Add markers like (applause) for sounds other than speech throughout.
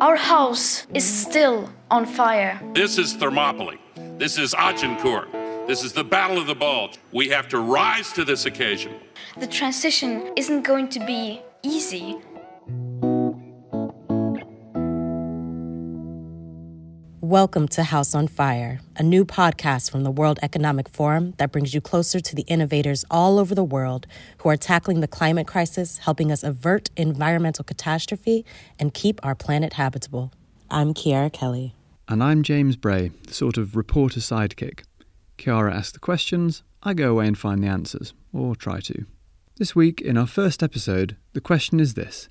Our house is still on fire. This is Thermopylae. This is Agincourt. This is the Battle of the Bulge. We have to rise to this occasion. The transition isn't going to be easy. Welcome to House on Fire, a new podcast from the World Economic Forum that brings you closer to the innovators all over the world who are tackling the climate crisis, helping us avert environmental catastrophe and keep our planet habitable. I'm Kiara Kelly. And I'm James Bray, the sort of reporter sidekick. Kiara asks the questions, I go away and find the answers, or try to. This week, in our first episode, the question is this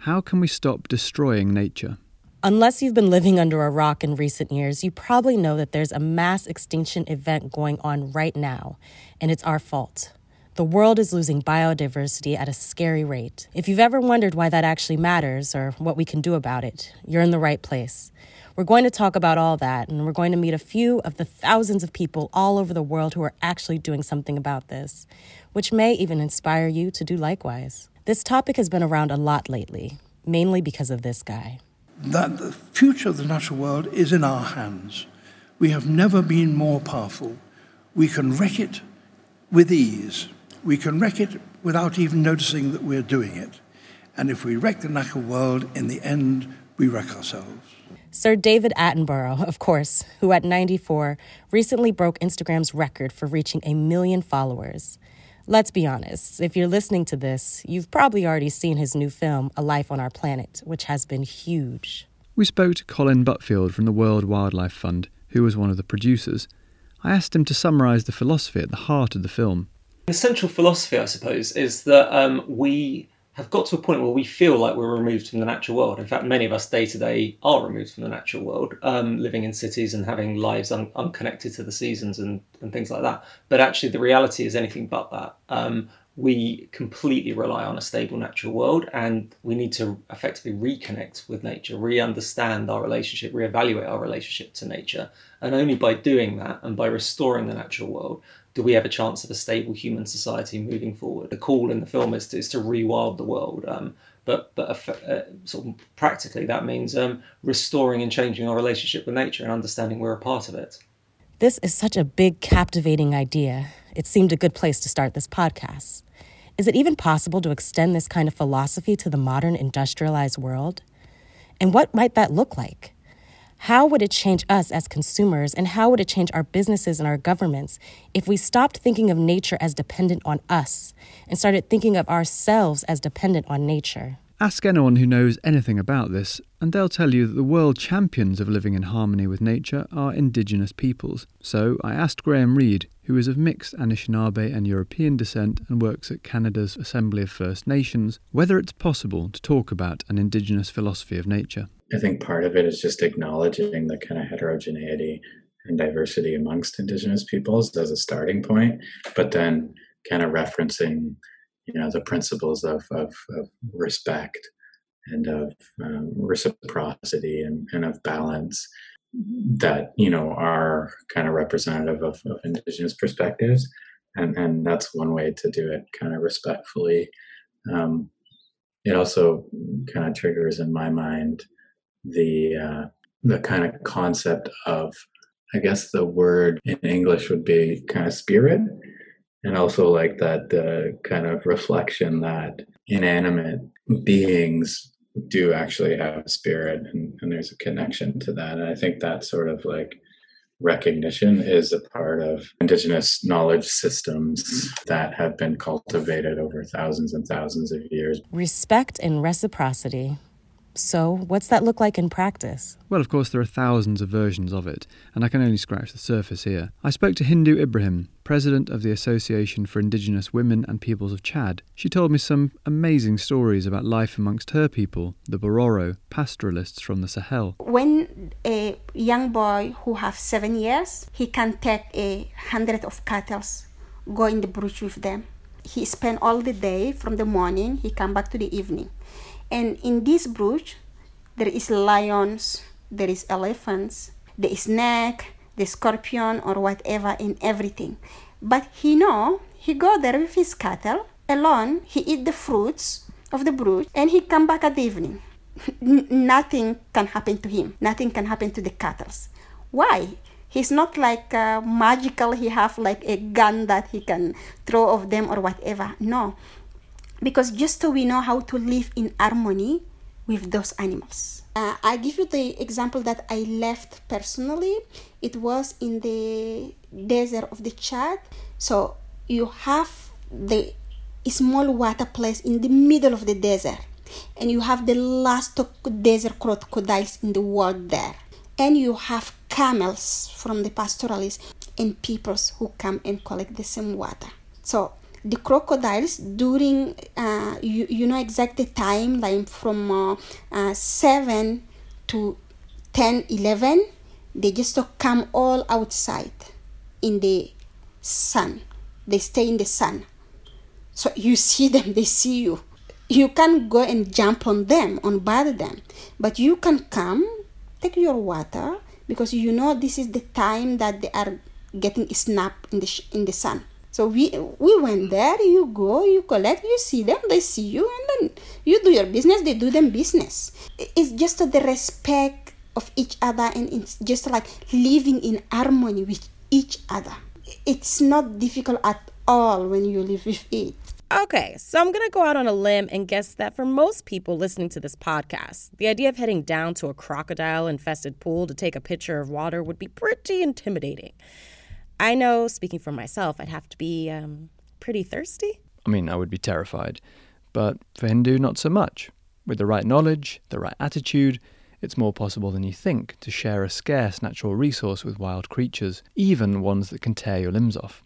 How can we stop destroying nature? Unless you've been living under a rock in recent years, you probably know that there's a mass extinction event going on right now, and it's our fault. The world is losing biodiversity at a scary rate. If you've ever wondered why that actually matters or what we can do about it, you're in the right place. We're going to talk about all that, and we're going to meet a few of the thousands of people all over the world who are actually doing something about this, which may even inspire you to do likewise. This topic has been around a lot lately, mainly because of this guy that the future of the natural world is in our hands. We have never been more powerful. We can wreck it with ease. We can wreck it without even noticing that we're doing it. And if we wreck the natural world, in the end, we wreck ourselves. Sir David Attenborough, of course, who at 94 recently broke Instagram's record for reaching a million followers. Let's be honest, if you're listening to this, you've probably already seen his new film, A Life on Our Planet, which has been huge. We spoke to Colin Butfield from the World Wildlife Fund, who was one of the producers. I asked him to summarise the philosophy at the heart of the film. The central philosophy, I suppose, is that um, we have got to a point where we feel like we're removed from the natural world. In fact, many of us day to day are removed from the natural world, um, living in cities and having lives un- unconnected to the seasons and, and things like that. But actually, the reality is anything but that. Um, we completely rely on a stable natural world and we need to effectively reconnect with nature, re understand our relationship, re-evaluate our relationship to nature. And only by doing that and by restoring the natural world do we have a chance of a stable human society moving forward? The call in the film is to, is to rewild the world. Um, but but uh, sort of practically, that means um, restoring and changing our relationship with nature and understanding we're a part of it. This is such a big, captivating idea. It seemed a good place to start this podcast. Is it even possible to extend this kind of philosophy to the modern industrialized world? And what might that look like? How would it change us as consumers, and how would it change our businesses and our governments if we stopped thinking of nature as dependent on us and started thinking of ourselves as dependent on nature? Ask anyone who knows anything about this, and they'll tell you that the world champions of living in harmony with nature are indigenous peoples. So I asked Graham Reid, who is of mixed Anishinaabe and European descent and works at Canada's Assembly of First Nations, whether it's possible to talk about an indigenous philosophy of nature. I think part of it is just acknowledging the kind of heterogeneity and diversity amongst Indigenous peoples as a starting point, but then kind of referencing, you know, the principles of, of, of respect and of um, reciprocity and, and of balance that you know are kind of representative of, of indigenous perspectives. And and that's one way to do it kind of respectfully. Um, it also kind of triggers in my mind the uh, the kind of concept of I guess the word in English would be kind of spirit, and also like that the kind of reflection that inanimate beings do actually have spirit, and, and there's a connection to that. And I think that sort of like recognition is a part of indigenous knowledge systems mm-hmm. that have been cultivated over thousands and thousands of years. Respect and reciprocity so, what's that look like in practice? Well, of course, there are thousands of versions of it, and I can only scratch the surface here. I spoke to Hindou Ibrahim, president of the Association for Indigenous Women and Peoples of Chad. She told me some amazing stories about life amongst her people, the Bororo, pastoralists from the Sahel. When a young boy who has seven years, he can take a hundred of cattle, go in the bush with them. He spend all the day from the morning, he come back to the evening and in this bush, there is lions, there is elephants, there is snake, the scorpion or whatever in everything. But he know he go there with his cattle alone. He eat the fruits of the brood and he come back at the evening. (laughs) nothing can happen to him. Nothing can happen to the cattle. Why? He's not like uh, magical. He have like a gun that he can throw of them or whatever. No, because just so we know how to live in harmony with those animals. Uh, I give you the example that I left personally. It was in the desert of the Chad. So you have the small water place in the middle of the desert, and you have the last desert crocodiles in the world there, and you have camels from the pastoralists and peoples who come and collect the same water. So the crocodiles during uh, you, you know exactly time like from uh, uh, 7 to 10 11 they just come all outside in the sun. They stay in the sun. So you (laughs) see them they see you. You can go and jump on them on bother them but you can come take your water because you know this is the time that they are getting snapped in the in the sun so we we went there. You go, you collect, you see them, they see you, and then you do your business. They do them business. It's just the respect of each other, and it's just like living in harmony with each other. It's not difficult at all when you live with it. Okay, so I'm going to go out on a limb and guess that for most people listening to this podcast, the idea of heading down to a crocodile infested pool to take a pitcher of water would be pretty intimidating. I know, speaking for myself, I'd have to be um, pretty thirsty. I mean, I would be terrified. But for Hindou, not so much. With the right knowledge, the right attitude, it's more possible than you think to share a scarce natural resource with wild creatures, even ones that can tear your limbs off.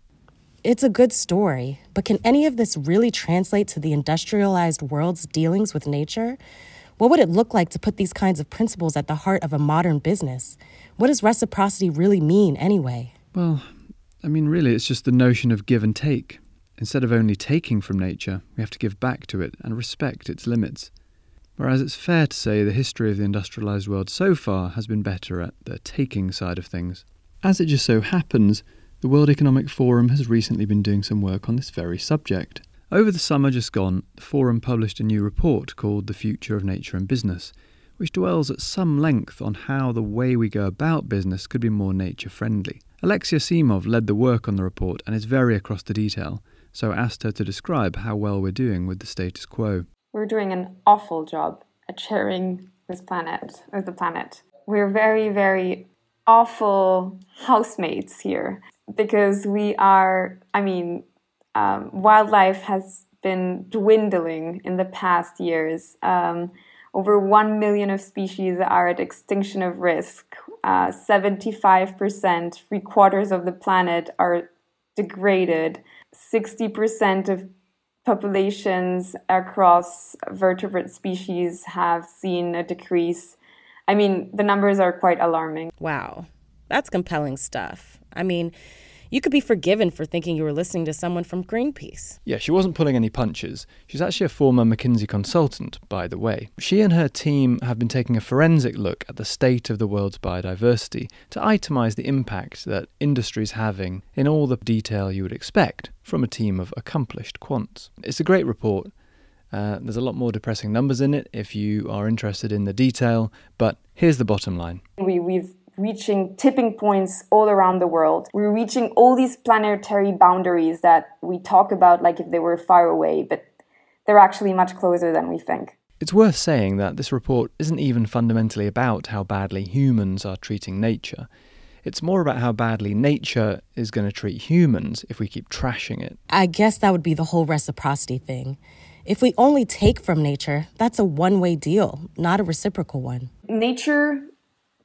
It's a good story, but can any of this really translate to the industrialized world's dealings with nature? What would it look like to put these kinds of principles at the heart of a modern business? What does reciprocity really mean, anyway? Well, I mean, really, it's just the notion of give and take. Instead of only taking from nature, we have to give back to it and respect its limits. Whereas it's fair to say the history of the industrialised world so far has been better at the taking side of things. As it just so happens, the World Economic Forum has recently been doing some work on this very subject. Over the summer just gone, the Forum published a new report called The Future of Nature and Business, which dwells at some length on how the way we go about business could be more nature friendly. Alexia Semov led the work on the report and is very across the detail, so I asked her to describe how well we're doing with the status quo. We're doing an awful job at sharing this planet with the planet. We're very, very awful housemates here because we are, I mean, um, wildlife has been dwindling in the past years. Um, over 1 million of species are at extinction of risk. Uh, 75%, three quarters of the planet are degraded. 60% of populations across vertebrate species have seen a decrease. I mean, the numbers are quite alarming. Wow, that's compelling stuff. I mean, you could be forgiven for thinking you were listening to someone from Greenpeace. Yeah, she wasn't pulling any punches. She's actually a former McKinsey consultant, by the way. She and her team have been taking a forensic look at the state of the world's biodiversity to itemise the impact that industry is having in all the detail you would expect from a team of accomplished quants. It's a great report. Uh, there's a lot more depressing numbers in it if you are interested in the detail, but here's the bottom line. We, we've reaching tipping points all around the world. We're reaching all these planetary boundaries that we talk about like if they were far away, but they're actually much closer than we think. It's worth saying that this report isn't even fundamentally about how badly humans are treating nature. It's more about how badly nature is going to treat humans if we keep trashing it. I guess that would be the whole reciprocity thing. If we only take from nature, that's a one way deal, not a reciprocal one. Nature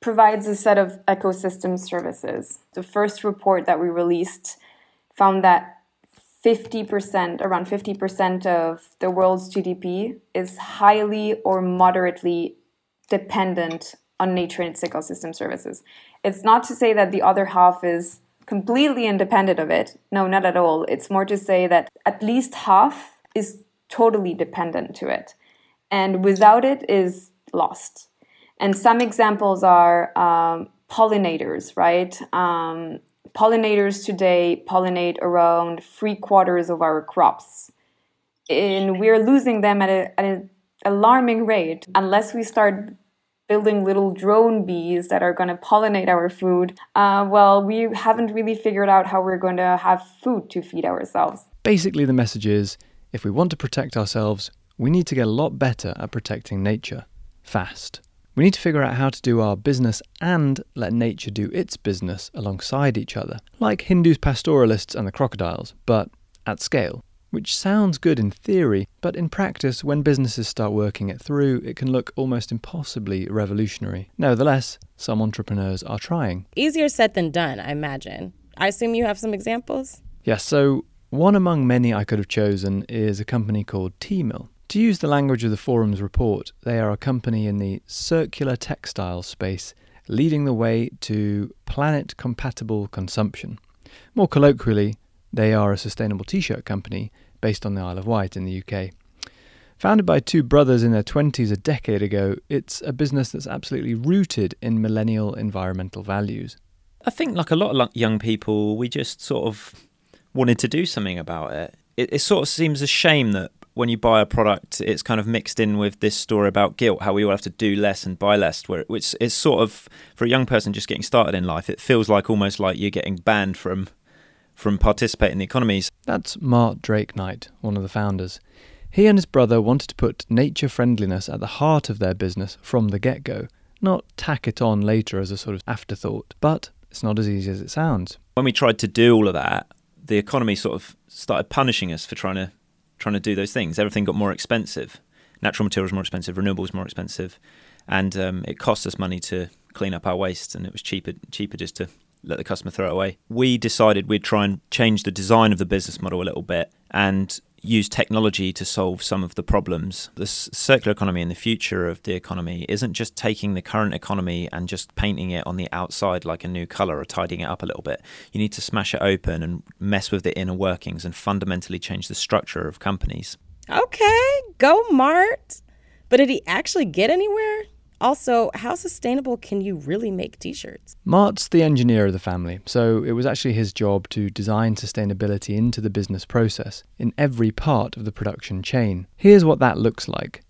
provides a set of ecosystem services. The first report that we released found that 50%, around 50% of the world's GDP is highly or moderately dependent on nature and its ecosystem services. It's not to say that the other half is completely independent of it. No, not at all. It's more to say that at least half is totally dependent to it. And without it is lost. And some examples are um, pollinators, right? Um, pollinators today pollinate around three quarters of our crops. And we're losing them at a, at a alarming rate unless we start building little drone bees that are going to pollinate our food, uh, well, we haven't really figured out how we're going to have food to feed ourselves. Basically, the message is if we want to protect ourselves, we need to get a lot better at protecting nature. Fast. We need to figure out how to do our business and let nature do its business alongside each other, like Hindou's pastoralists and the crocodiles, but at scale which sounds good in theory, but in practice, when businesses start working it through, it can look almost impossibly revolutionary. Nevertheless, some entrepreneurs are trying. Easier said than done, I imagine. I assume you have some examples? Yes, so one among many I could have chosen is a company called Teemill. To use the language of the forum's report, they are a company in the circular textile space, leading the way to planet compatible consumption. More colloquially, they are a sustainable t shirt company based on the Isle of Wight in the UK. Founded by two brothers in their 20s a decade ago, it's a business that's absolutely rooted in millennial environmental values. I think, like a lot of young people, we just sort of wanted to do something about it. It, it sort of seems a shame that when you buy a product, it's kind of mixed in with this story about guilt, how we all have to do less and buy less, where which is sort of for a young person just getting started in life, it feels like almost like you're getting banned from from participating in the economies. That's Mark Drake Knight, one of the founders. He and his brother wanted to put nature friendliness at the heart of their business from the get go, not tack it on later as a sort of afterthought. But it's not as easy as it sounds. When we tried to do all of that, the economy sort of started punishing us for trying to trying to do those things. Everything got more expensive. Natural materials more expensive, renewables more expensive, and um, it cost us money to clean up our waste, and it was cheaper cheaper just to let the customer throw it away. We decided we'd try and change the design of the business model a little bit and use technology to solve some of the problems. The circular economy and the future of the economy isn't just taking the current economy and just painting it on the outside like a new color or tidying it up a little bit. You need to smash it open and mess with the inner workings and fundamentally change the structure of companies. Okay, go Mart. But did he actually get anywhere? Also, how sustainable can you really make t shirts? Mart's the engineer of the family, so it was actually his job to design sustainability into the business process in every part of the production chain. Here's what that looks like.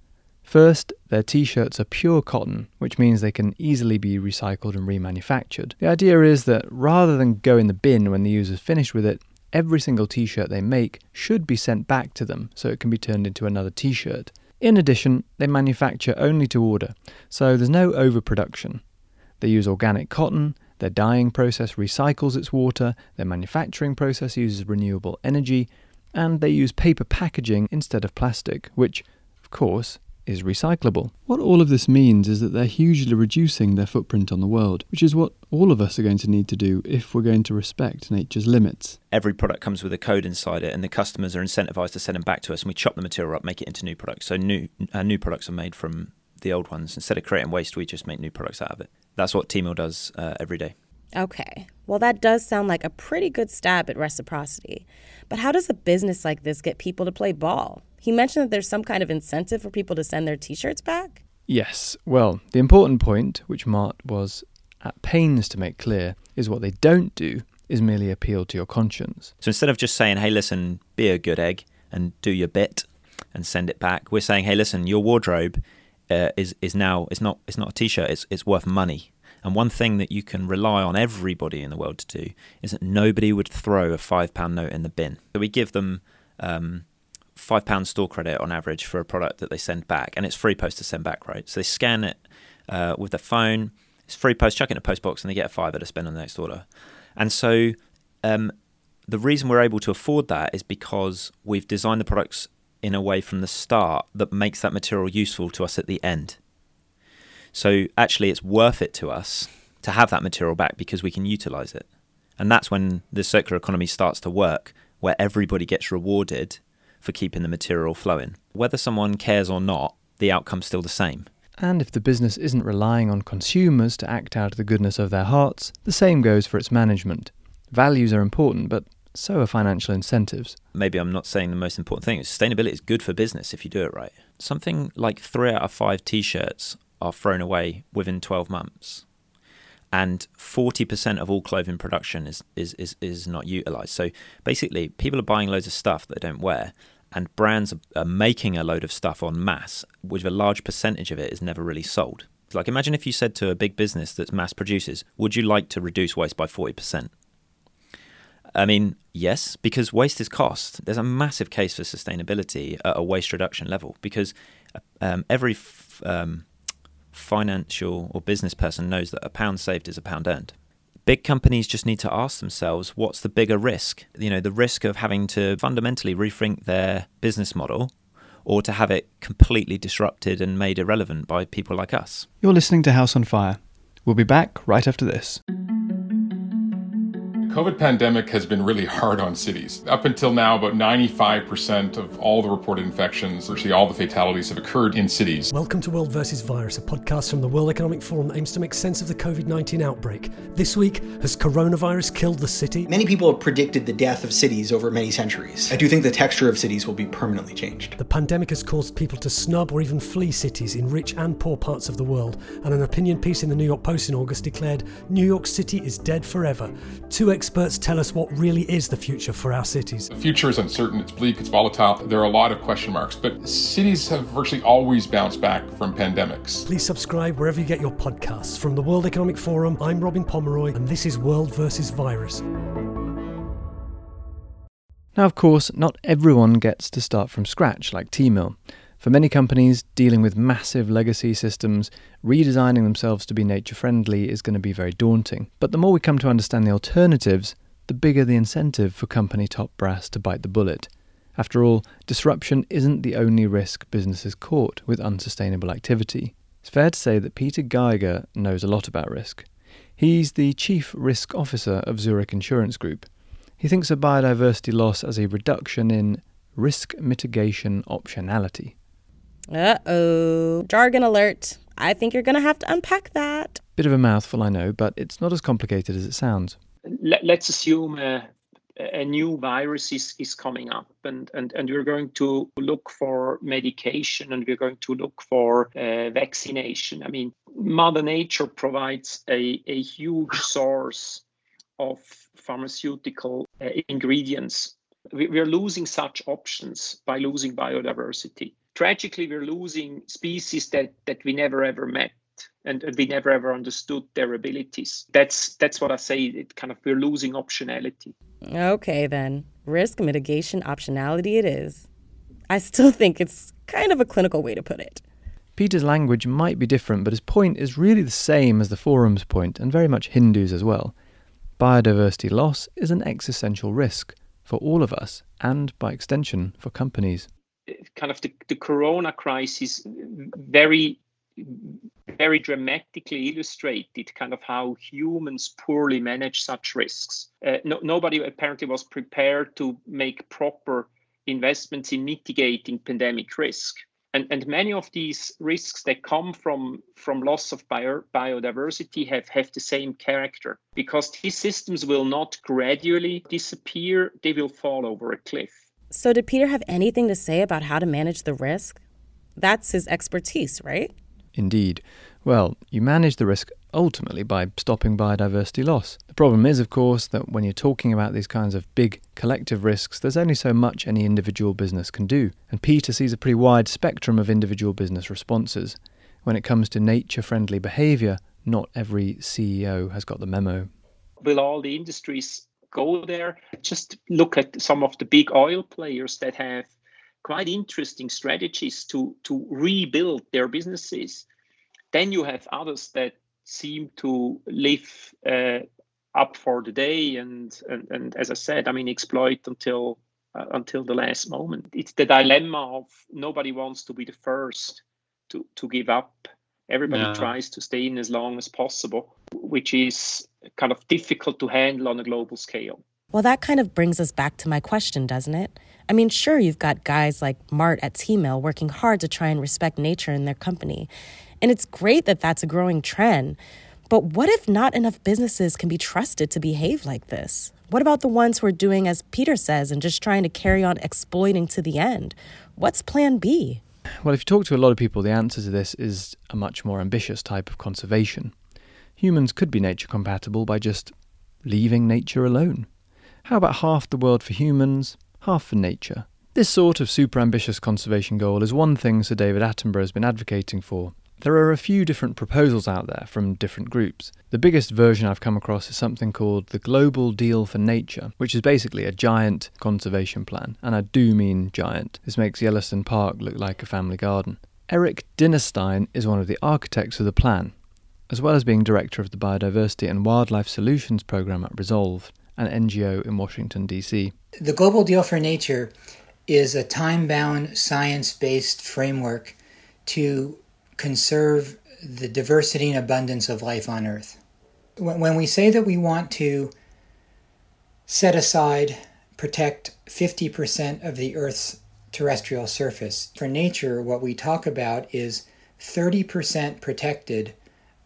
First, their t shirts are pure cotton, which means they can easily be recycled and remanufactured. The idea is that rather than go in the bin when the user's finished with it, every single t shirt they make should be sent back to them so it can be turned into another t shirt. In addition, they manufacture only to order, so there's no overproduction. They use organic cotton, their dyeing process recycles its water, their manufacturing process uses renewable energy, and they use paper packaging instead of plastic, which, of course, is recyclable. What all of this means is that they're hugely reducing their footprint on the world, which is what all of us are going to need to do if we're going to respect nature's limits. Every product comes with a code inside it, and the customers are incentivized to send them back to us, and we chop the material up, make it into new products. So new uh, new products are made from the old ones. Instead of creating waste, we just make new products out of it. That's what Teemill does uh, every day. Okay. Well, that does sound like a pretty good stab at reciprocity. But how does a business like this get people to play ball? He mentioned that there's some kind of incentive for people to send their t shirts back? Yes. Well, the important point, which Mart was at pains to make clear, is what they don't do is merely appeal to your conscience. So instead of just saying, hey, listen, be a good egg and do your bit and send it back, we're saying, hey, listen, your wardrobe uh, is, is now, it's not, it's not a t shirt, it's, it's worth money. And one thing that you can rely on everybody in the world to do is that nobody would throw a five pound note in the bin. So we give them um, five pound store credit on average for a product that they send back, and it's free post to send back, right? So they scan it uh, with their phone. It's free post, chuck it in a post box, and they get a fiver to spend on the next order. And so um, the reason we're able to afford that is because we've designed the products in a way from the start that makes that material useful to us at the end. So actually, it's worth it to us to have that material back because we can utilize it. And that's when the circular economy starts to work, where everybody gets rewarded for keeping the material flowing. Whether someone cares or not, the outcome's still the same. And if the business isn't relying on consumers to act out of the goodness of their hearts, the same goes for its management. Values are important, but so are financial incentives. Maybe I'm not saying the most important thing. Sustainability is good for business if you do it right. Something like three out of five t shirts are thrown away within 12 months and 40% of all clothing production is, is, is, is not utilized. So basically, people are buying loads of stuff that they don't wear, and brands are making a load of stuff on mass, which a large percentage of it is never really sold. Like, imagine if you said to a big business that mass produces, Would you like to reduce waste by 40%? I mean, yes, because waste is cost. There's a massive case for sustainability at a waste reduction level because um, every f- um, financial or business person knows that a pound saved is a pound earned. Big companies just need to ask themselves what's the bigger risk? You know, the risk of having to fundamentally rethink their business model or to have it completely disrupted and made irrelevant by people like us. You're listening to House on Fire. We'll be back right after this. COVID pandemic has been really hard on cities. Up until now, about 95% of all the reported infections, virtually all the fatalities have occurred in cities. Welcome to World versus Virus, a podcast from the World Economic Forum that aims to make sense of the COVID 19 outbreak. This week, has coronavirus killed the city? Many people have predicted the death of cities over many centuries. I do think the texture of cities will be permanently changed. The pandemic has caused people to snub or even flee cities in rich and poor parts of the world, and an opinion piece in the New York Post in August declared New York City is dead forever. Two experts tell us what really is the future for our cities. The future is uncertain, it's bleak, it's volatile. There are a lot of question marks, but cities have virtually always bounced back from pandemics. Please subscribe wherever you get your podcasts. From the World Economic Forum, I'm Robin Pomeroy, and this is World versus Virus. Now, of course, not everyone gets to start from scratch like Teemill. For many companies dealing with massive legacy systems, redesigning themselves to be nature friendly is going to be very daunting. But the more we come to understand the alternatives, the bigger the incentive for company top brass to bite the bullet. After all, disruption isn't the only risk businesses court with unsustainable activity. It's fair to say that Peter Giger knows a lot about risk. He's the Chief Risk Officer of Zurich Insurance Group. He thinks of biodiversity loss as a reduction in risk mitigation optionality. Uh oh. Jargon alert. I think you're going to have to unpack that. Bit of a mouthful, I know, but it's not as complicated as it sounds. Let, us assume a, a, new virus is, is coming up, and, and, and we're going to look for medication and we're going to look for uh, vaccination. I mean, Mother Nature provides a, a huge source of pharmaceutical uh, ingredients. We, we're losing such options by losing biodiversity tragically we're losing species that that we never ever met and, and we never ever understood their abilities. That's that's what i say it kind of we're losing optionality. Okay then. Risk mitigation optionality it is. I still think it's kind of a clinical way to put it. Peter's language might be different but his point is really the same as the forum's point and very much Hindou's as well. Biodiversity loss is an existential risk for all of us and by extension for companies kind of the, the corona crisis very very dramatically illustrated kind of how humans poorly manage such risks. Uh, no, nobody apparently was prepared to make proper investments in mitigating pandemic risk. And, and many of these risks that come from, from loss of bio, biodiversity have, have the same character because these systems will not gradually disappear, they will fall over a cliff. So, did Peter have anything to say about how to manage the risk? That's his expertise, right? Indeed. Well, you manage the risk ultimately by stopping biodiversity loss. The problem is, of course, that when you're talking about these kinds of big collective risks, there's only so much any individual business can do. And Peter sees a pretty wide spectrum of individual business responses. When it comes to nature friendly behaviour, not every CEO has got the memo. Will all the industries go there. Just look at some of the big oil players that have quite interesting strategies to, to rebuild their businesses. Then you have others that seem to live uh, up for the day and, and, and as I said, I mean, exploit until uh, until the last moment. It's the dilemma of nobody wants to be the first to, to give up. Everybody yeah. tries to stay in as long as possible, which is kind of difficult to handle on a global scale. Well, that kind of brings us back to my question, doesn't it? I mean, sure, you've got guys like Mart at Teemill working hard to try and respect nature in their company. And it's great that that's a growing trend. But what if not enough businesses can be trusted to behave like this? What about the ones who are doing as Peter says and just trying to carry on exploiting to the end? What's plan B? Well, if you talk to a lot of people, the answer to this is a much more ambitious type of conservation. Humans could be nature compatible by just leaving nature alone. How about half the world for humans, half for nature? This sort of super ambitious conservation goal is one thing Sir David Attenborough has been advocating for. There are a few different proposals out there from different groups. The biggest version I've come across is something called the Global Deal for Nature, which is basically a giant conservation plan, and I do mean giant. This makes Yellowstone Park look like a family garden. Eric Dinerstein is one of the architects of the plan, as well as being director of the Biodiversity and Wildlife Solutions Program at Resolve, an NGO in Washington, D.C. The Global Deal for Nature is a time bound, science based framework to conserve the diversity and abundance of life on Earth. When we say that we want to set aside, protect 50% of the Earth's terrestrial surface, for nature, what we talk about is 30% protected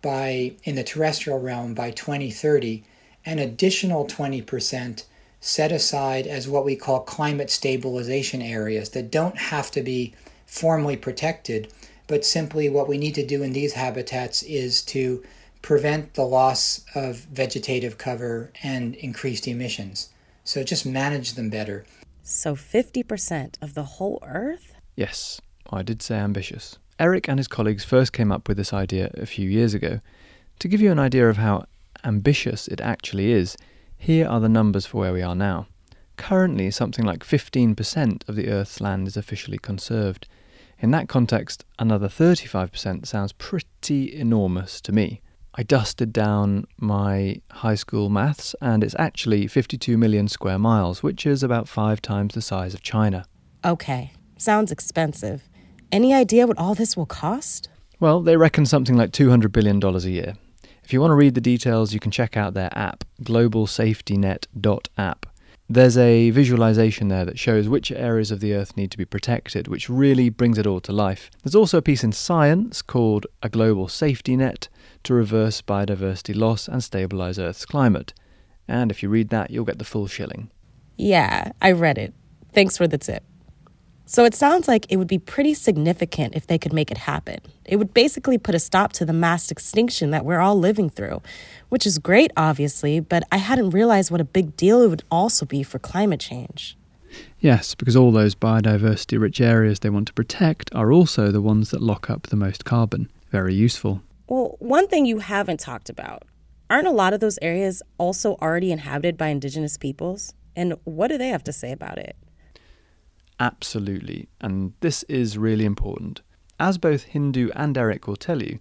by in the terrestrial realm by 2030 an additional 20% set aside as what we call climate stabilization areas that don't have to be formally protected, but simply what we need to do in these habitats is to prevent the loss of vegetative cover and increased emissions. So just manage them better. So 50% of the whole Earth? Yes, I did say ambitious. Eric and his colleagues first came up with this idea a few years ago. To give you an idea of how ambitious it actually is, here are the numbers for where we are now. Currently, something like 15% of the Earth's land is officially conserved. In that context, another 35% sounds pretty enormous to me. I dusted down my high school maths, and it's actually 52 million square miles, which is about five times the size of China. Okay, sounds expensive. Any idea what all this will cost? Well, they reckon something like $200 billion a year. If you want to read the details, you can check out their app, globalsafetynet.app. There's a visualization there that shows which areas of the Earth need to be protected, which really brings it all to life. There's also a piece in Science called A Global Safety Net to reverse biodiversity loss and stabilize Earth's climate. And if you read that, you'll get the full shilling. Yeah, I read it. Thanks for the tip. So it sounds like it would be pretty significant if they could make it happen. It would basically put a stop to the mass extinction that we're all living through, which is great, obviously, but I hadn't realized what a big deal it would also be for climate change. Yes, because all those biodiversity rich areas they want to protect are also the ones that lock up the most carbon. Very useful. Well, one thing you haven't talked about aren't a lot of those areas also already inhabited by indigenous peoples? And what do they have to say about it? Absolutely, and this is really important. As both Hindou and Eric will tell you,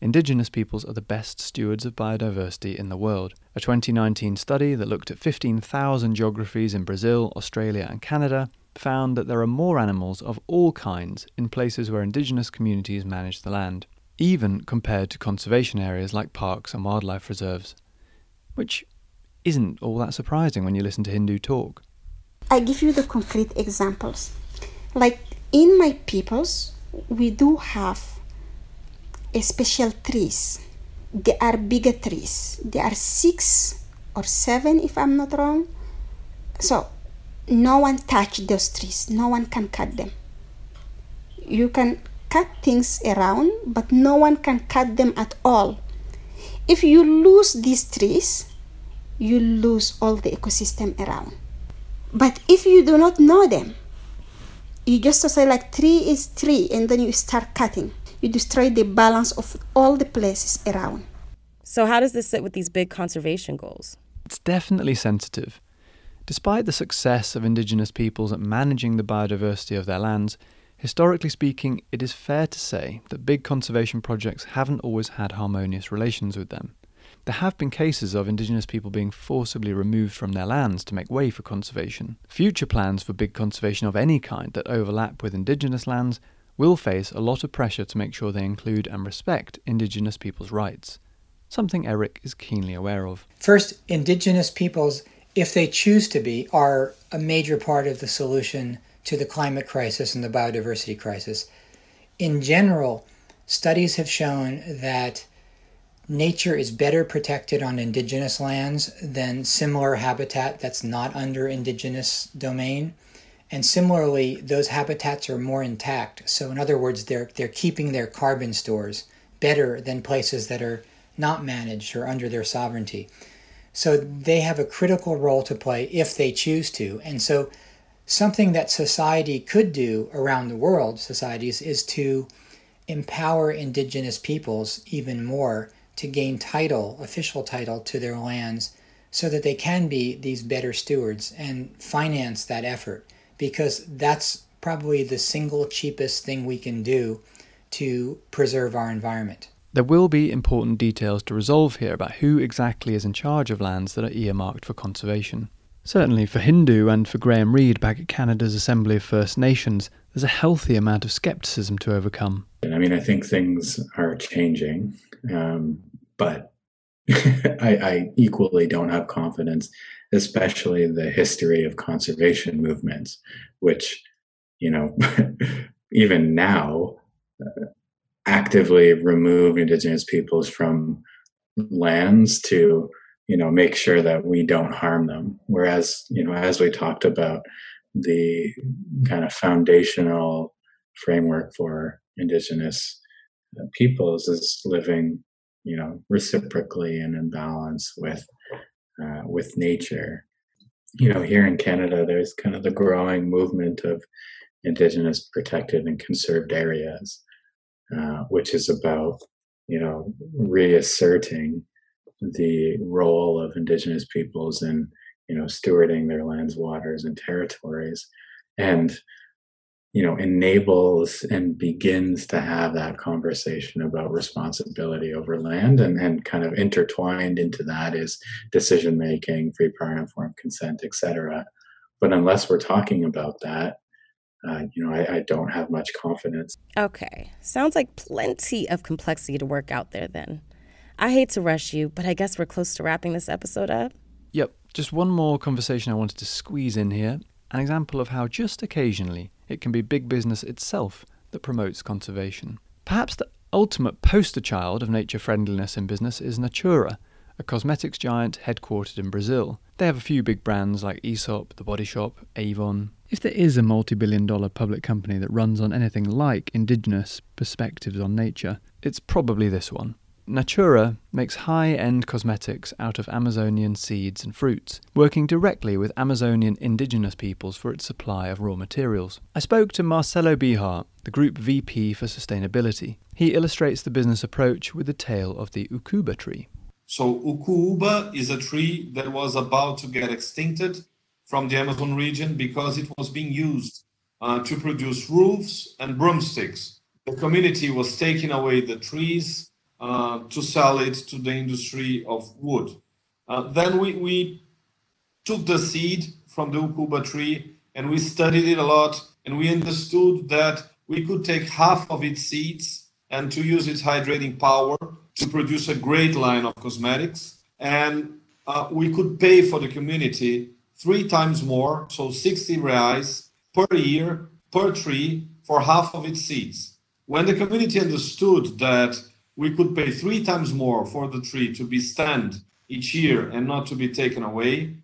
indigenous peoples are the best stewards of biodiversity in the world. A 2019 study that looked at 15,000 geographies in Brazil, Australia, and Canada found that there are more animals of all kinds in places where indigenous communities manage the land, even compared to conservation areas like parks and wildlife reserves. Which isn't all that surprising when you listen to Hindou talk. I give you the concrete examples. Like in my peoples, we do have special trees. They are bigger trees. They are six or seven, if I'm not wrong. So no one touch those trees. No one can cut them. You can cut things around, but no one can cut them at all. If you lose these trees, you lose all the ecosystem around. But if you do not know them, you just say like three is three, and then you start cutting. You destroy the balance of all the places around. So how does this sit with these big conservation goals? It's definitely sensitive. Despite the success of indigenous peoples at managing the biodiversity of their lands, historically speaking, it is fair to say that big conservation projects haven't always had harmonious relations with them. There have been cases of indigenous people being forcibly removed from their lands to make way for conservation. Future plans for big conservation of any kind that overlap with indigenous lands will face a lot of pressure to make sure they include and respect indigenous people's rights, something Eric is keenly aware of. First, indigenous peoples, if they choose to be, are a major part of the solution to the climate crisis and the biodiversity crisis. In general, studies have shown that nature is better protected on indigenous lands than similar habitat that's not under indigenous domain. And similarly, those habitats are more intact. So, in other words, they're, they're keeping their carbon stores better than places that are not managed or under their sovereignty. So, they have a critical role to play if they choose to. And so, Something that society could do around the world, societies, is to empower indigenous peoples even more to gain title, official title to their lands so that they can be these better stewards and finance that effort because that's probably the single cheapest thing we can do to preserve our environment. There will be important details to resolve here about who exactly is in charge of lands that are earmarked for conservation. Certainly, for Hindou and for Graham Reid back at Canada's Assembly of First Nations, there's a healthy amount of scepticism to overcome. I mean, I think things are changing, um, but (laughs) I, I, equally don't have confidence, especially the history of conservation movements, which, you know, (laughs) even now uh, actively remove indigenous peoples from lands to, you know, make sure that we don't harm them. Whereas, you know, as we talked about, the kind of foundational framework for indigenous peoples is living you know reciprocally and in balance with uh, with nature. You know here in canada there's kind of the growing movement of indigenous protected and conserved areas uh, which is about you know reasserting the role of indigenous peoples in you know stewarding their lands waters and territories. And you know enables and begins to have that conversation about responsibility over land and, and kind of intertwined into that is decision making free prior informed consent etc but unless we're talking about that uh, you know I, I don't have much confidence. Okay. Sounds like plenty of complexity to work out there then. I hate to rush you but i guess we're close to wrapping this episode up. Yep. Just one more conversation i wanted to squeeze in here. An example of how just occasionally it can be big business itself that promotes conservation. Perhaps the ultimate poster child of nature friendliness in business is Natura, a cosmetics giant headquartered in Brazil. They have a few big brands like Aesop, The Body Shop, Avon. If there is a multi billion dollar public company that runs on anything like indigenous perspectives on nature, it's probably this one. Natura makes high end cosmetics out of Amazonian seeds and fruits, working directly with Amazonian indigenous peoples for its supply of raw materials. I spoke to Marcelo Behar, the Group VP for Sustainability. He illustrates the business approach with the tale of the Ucuuba tree. So, Ucuuba is a tree that was about to get extincted from the Amazon region because it was being used uh, to produce roofs and broomsticks. The community was taking away the trees uh, to sell it to the industry of wood. Uh, then we, we took the seed from the ucuuba tree and we studied it a lot and we understood that we could take half of its seeds and to use its hydrating power to produce a great line of cosmetics and uh, we could pay for the community three times more so 60 reais per year per tree for half of its seeds when the community understood that we could pay three times more for the tree to be stand each year and not to be taken away.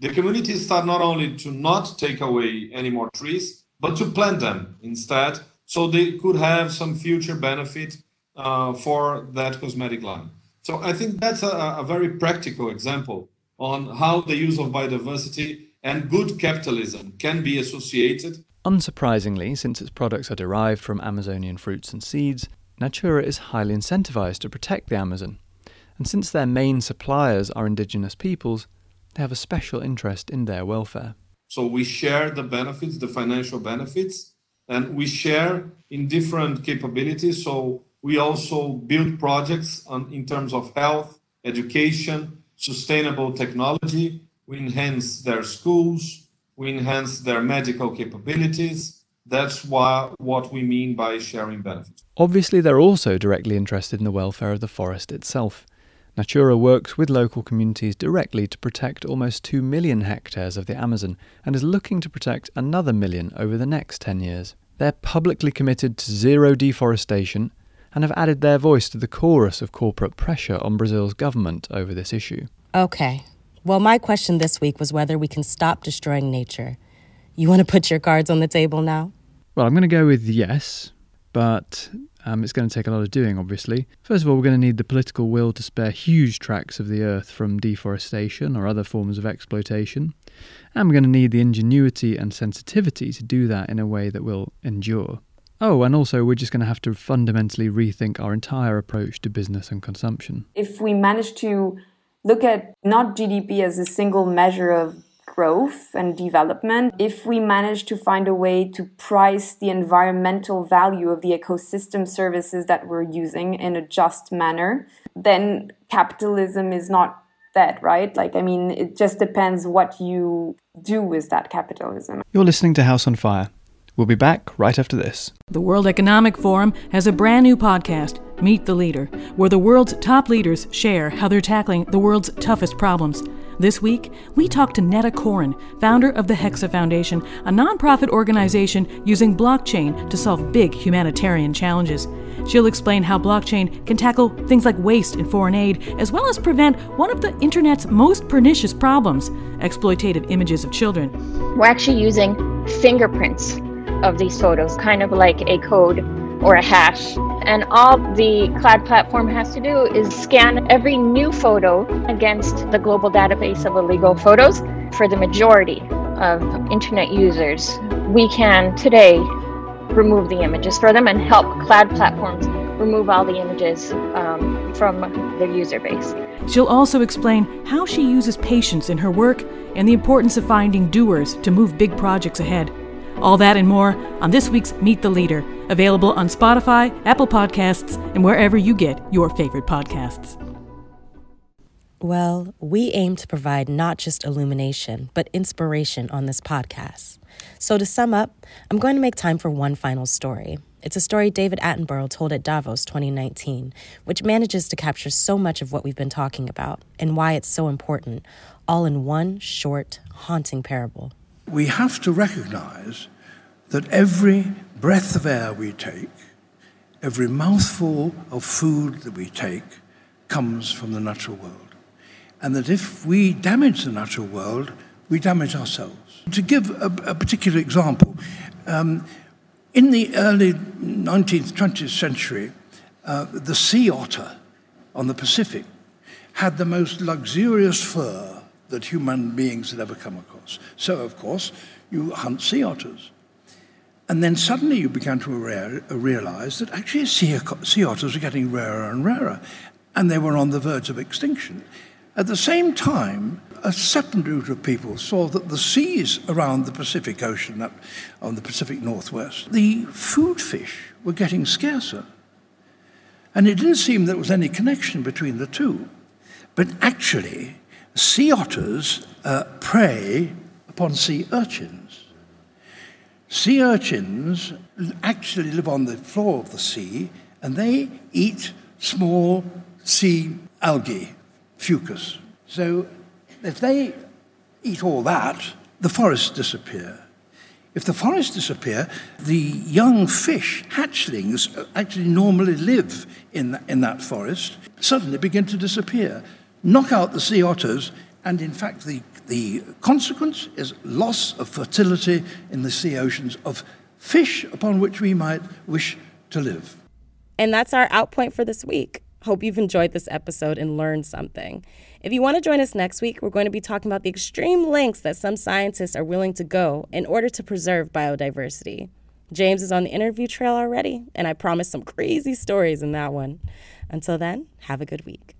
The community start not only to not take away any more trees, but to plant them instead, so they could have some future benefit uh, for that cosmetic line. So I think that's a, a very practical example on how the use of biodiversity and good capitalism can be associated. Unsurprisingly, since its products are derived from Amazonian fruits and seeds, Natura is highly incentivized to protect the Amazon, and since their main suppliers are indigenous peoples, they have a special interest in their welfare. So we share the benefits, the financial benefits, and we share in different capabilities. So we also build projects on, in terms of health, education, sustainable technology. We enhance their schools, we enhance their medical capabilities, that's why, what we mean by sharing benefits. Obviously, they're also directly interested in the welfare of the forest itself. Natura works with local communities directly to protect almost 2 million hectares of the Amazon and is looking to protect another million over the next 10 years. They're publicly committed to zero deforestation and have added their voice to the chorus of corporate pressure on Brazil's government over this issue. Okay. Well, my question this week was whether we can stop destroying nature. You want to put your cards on the table now? Well, I'm going to go with yes, but um, it's going to take a lot of doing, obviously. First of all, we're going to need the political will to spare huge tracts of the earth from deforestation or other forms of exploitation. And we're going to need the ingenuity and sensitivity to do that in a way that will endure. Oh, and also we're just going to have to fundamentally rethink our entire approach to business and consumption. If we manage to look at not GDP as a single measure of growth and development, if we manage to find a way to price the environmental value of the ecosystem services that we're using in a just manner, then capitalism is not dead, right? Like, I mean, it just depends what you do with that capitalism. You're listening to House on Fire. We'll be back right after this. The World Economic Forum has a brand new podcast, Meet the Leader, where the world's top leaders share how they're tackling the world's toughest problems. This week, we talk to Netta Korin, founder of the Hexa Foundation, a nonprofit organization using blockchain to solve big humanitarian challenges. She'll explain how blockchain can tackle things like waste and foreign aid, as well as prevent one of the internet's most pernicious problems exploitative images of children. We're actually using fingerprints of these photos, kind of like a code or a hash. And all the cloud platform has to do is scan every new photo against the global database of illegal photos. For the majority of internet users, we can today remove the images for them and help cloud platforms remove all the images um, from their user base. She'll also explain how she uses patience in her work and the importance of finding doers to move big projects ahead. All that and more on this week's Meet the Leader, available on Spotify, Apple Podcasts, and wherever you get your favorite podcasts. Well, we aim to provide not just illumination, but inspiration on this podcast. So, to sum up, I'm going to make time for one final story. It's a story David Attenborough told at Davos 2019, which manages to capture so much of what we've been talking about and why it's so important, all in one short, haunting parable. We have to recognize that every breath of air we take, every mouthful of food that we take, comes from the natural world. And that if we damage the natural world, we damage ourselves. To give a, a particular example, um, in the early 19th, 20th century, uh, the sea otter on the Pacific had the most luxurious fur that human beings had ever come across. So, of course, you hunt sea otters. And then suddenly you began to realize that actually sea, sea otters were getting rarer and rarer, and they were on the verge of extinction. At the same time, a second group of people saw that the seas around the Pacific Ocean, up on the Pacific Northwest, the food fish were getting scarcer. And it didn't seem there was any connection between the two. But actually, sea otters uh, prey upon sea urchins. Sea urchins actually live on the floor of the sea and they eat small sea algae, fucus. So if they eat all that, the forests disappear. If the forests disappear, the young fish, hatchlings, actually normally live in, in that forest, suddenly begin to disappear. Knock out the sea otters, and in fact, the, the consequence is loss of fertility in the sea oceans of fish upon which we might wish to live. And that's our outpoint for this week. Hope you've enjoyed this episode and learned something. If you want to join us next week, we're going to be talking about the extreme lengths that some scientists are willing to go in order to preserve biodiversity. James is on the interview trail already, and I promise some crazy stories in that one. Until then, have a good week.